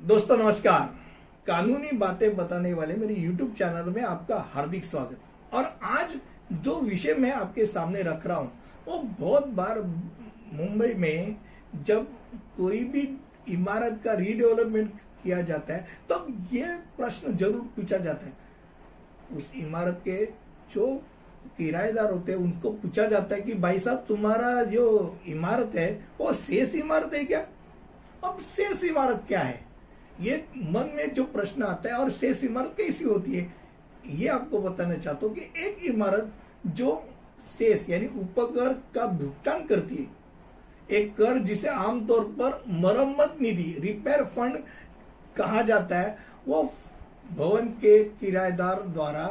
नमस्कार। कानूनी बातें बताने वाले मेरे YouTube चैनल में आपका हार्दिक स्वागत। और आज जो विषय मैं आपके सामने रख रहा हूँ, वो बहुत बार मुंबई में जब कोई भी इमारत का रीडेवलपमेंट किया जाता है, तब तो ये प्रश्न ज़रूर पूछा जाता है। उस इमारत के जो किराएदार होते हैं, उनको पूछा जाता है कि, भाई साहब, तुम्हारा जो इमारत है, वो शेष इमारत है क्या? अब शेष इमारत क्या है? ये मन में जो प्रश्न आता है और शेष इमारत कैसी होती है, ये आपको बताना चाहता हूँ कि एक इमारत जो शेष यानी उपकर का भुगतान करती है, एक कर जिसे आमतौर पर मरम्मत निधि रिपेयर फंड कहा जाता है, वो भवन के किराएदार द्वारा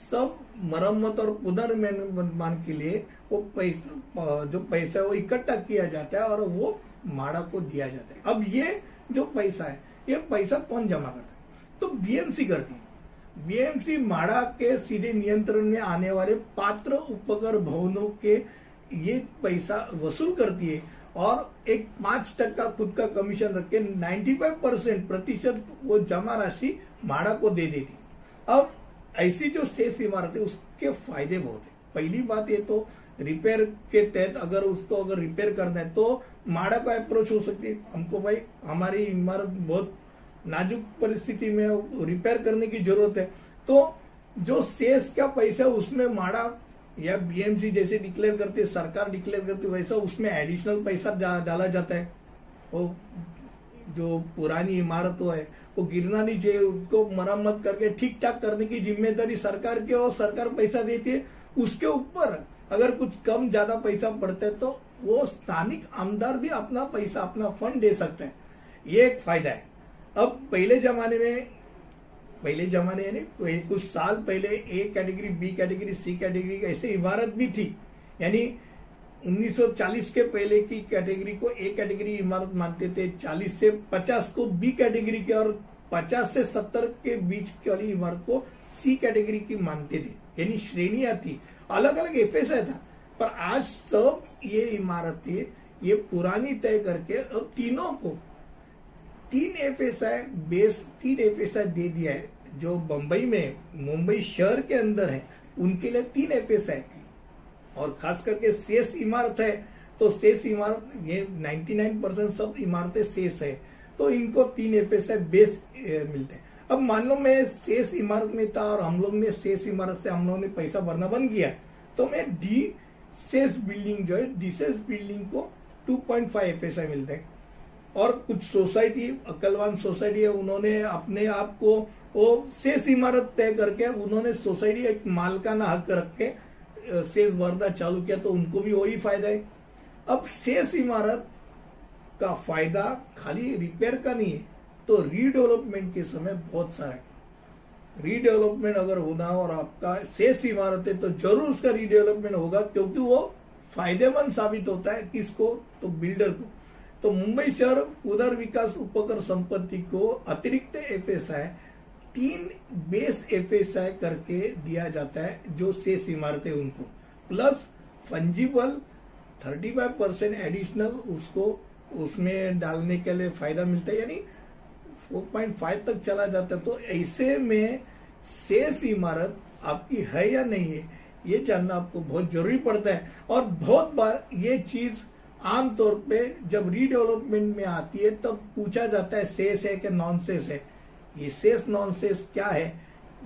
सब मरम्मत और पुनर्निर्माण के लिए वो पैसा, जो पैसा वो इकट्ठा किया जाता है और वो माड़ा को दिया जाता है। अब ये जो पैसा है, ये पैसा कौन जमा करता है? तो बीएमसी करती है। बीएमसी माड़ा के सीधे नियंत्रण में आने वाले पात्र उपकर भवनों के ये पैसा वसूल करती है और एक पाँच टक्का खुद का कमीशन रख के 95 परसेंट प्रतिशत वो जमा राशि माड़ा को दे देती अब ऐसी जो शेष इमारत है उसके फ़ायदे बहुत है। पहली बात ये तो रिपेयर के तहत अगर उसको अगर रिपेयर करना है तो माड़ा का अप्रोच हो सकती है। हमको भाई, हमारी इमारत बहुत नाजुक परिस्थिति में रिपेयर करने की ज़रूरत है। तो जो शेष का पैसा उसमें माड़ा या बीएमसी जैसे डिक्लेयर करती है सरकार डिक्लेयर करती है वैसा उसमें एडिशनल पैसा डाला जाता है। वो जो पुरानी इमारत हो है, वो गिरना नहीं चाहिए, उसको मरम्मत करके ठीक ठाक करने की ज़िम्मेदारी सरकार की और सरकार पैसा देती है। उसके ऊपर अगर कुछ कम ज़्यादा पैसा पड़ता है तो वो स्थानिक आमदार भी अपना पैसा, अपना फंड दे सकते हैं। ये एक फ़ायदा है। अब पहले जमाने में, पहले जमाने यानी कुछ साल पहले A category B category C category ऐसे इमारत भी थी। यानी 1940 के पहले की कैटेगरी को ए कैटेगरी इमारत मानते थे 40 से 50 को बी कैटेगरी के और 50 से 70 के बीच वाली इमारत को सी कैटेगरी की मानते थे। यानी श्रेणियाँ थी अलग अलग एफ़ था पर आज सब ये इमारतें ये पुरानी तय करके अब तीनों को तीन एफ़ बेस तीन एफ़ दे दिया है जो बंबई में मुंबई शहर के अंदर है उनके लिए तीन एफ़ और खास करके शेष इमारत है तो शेष इमारत ये 99 परसेंट सब इमारतें शेष है तो इनको तीन एफ़ बेस मिलते हैं अब मान लो मैं शेष इमारत में था और हम लोग ने शेष इमारत से हम लोगों ने पैसा भरना बंद किया तो मैं डी शेष बिल्डिंग जो है डी शेष बिल्डिंग को 2.5 पॉइंट फाइव एफ़ मिलता है। और कुछ सोसाइटी अकलवान सोसाइटी है, उन्होंने अपने आप को वो शेष इमारत तय करके उन्होंने सोसाइटी एक मालकाना हक रख के शेष भरना चालू किया तो उनको भी वही फ़ायदा है। अब शेष इमारत का फ़ायदा खाली रिपेयर का नहीं है तो रीडेवलपमेंट के समय बहुत सारा रीडेवलपमेंट अगर होना और आपका शेष इमारत है तो ज़रूर उसका रीडेवलपमेंट होगा, क्योंकि वो फ़ायदेमंद साबित होता है किसको? तो बिल्डर को। तो मुंबई शहर उदर विकास उपकर संपत्ति को अतिरिक्त एफएसआई तीन बेस एफएसआई करके दिया जाता है, जो शेष इमारतें उनको। प्लस फंजिबल 35 परसेंट एडिशनल उसको उसमें डालने के लिए फ़ायदा मिलता है। यानी 4.5 तक चला जाता है तो ऐसे में शेष इमारत आपकी है या नहीं है, ये जानना आपको बहुत ज़रूरी पड़ता है। और बहुत बार ये चीज़ आमतौर पे जब रीडेवलपमेंट में आती है, तब पूछा जाता है, शेष है कि नॉन शेष है। ये शेष नॉन शेष क्या है,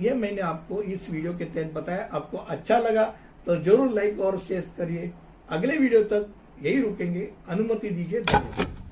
ये मैंने आपको इस वीडियो के तहत बताया। आपको अच्छा लगा तो ज़रूर लाइक और शेयर करिए। अगले वीडियो तक यही रुकेंगे। अनुमति दीजिए, धन्यवाद।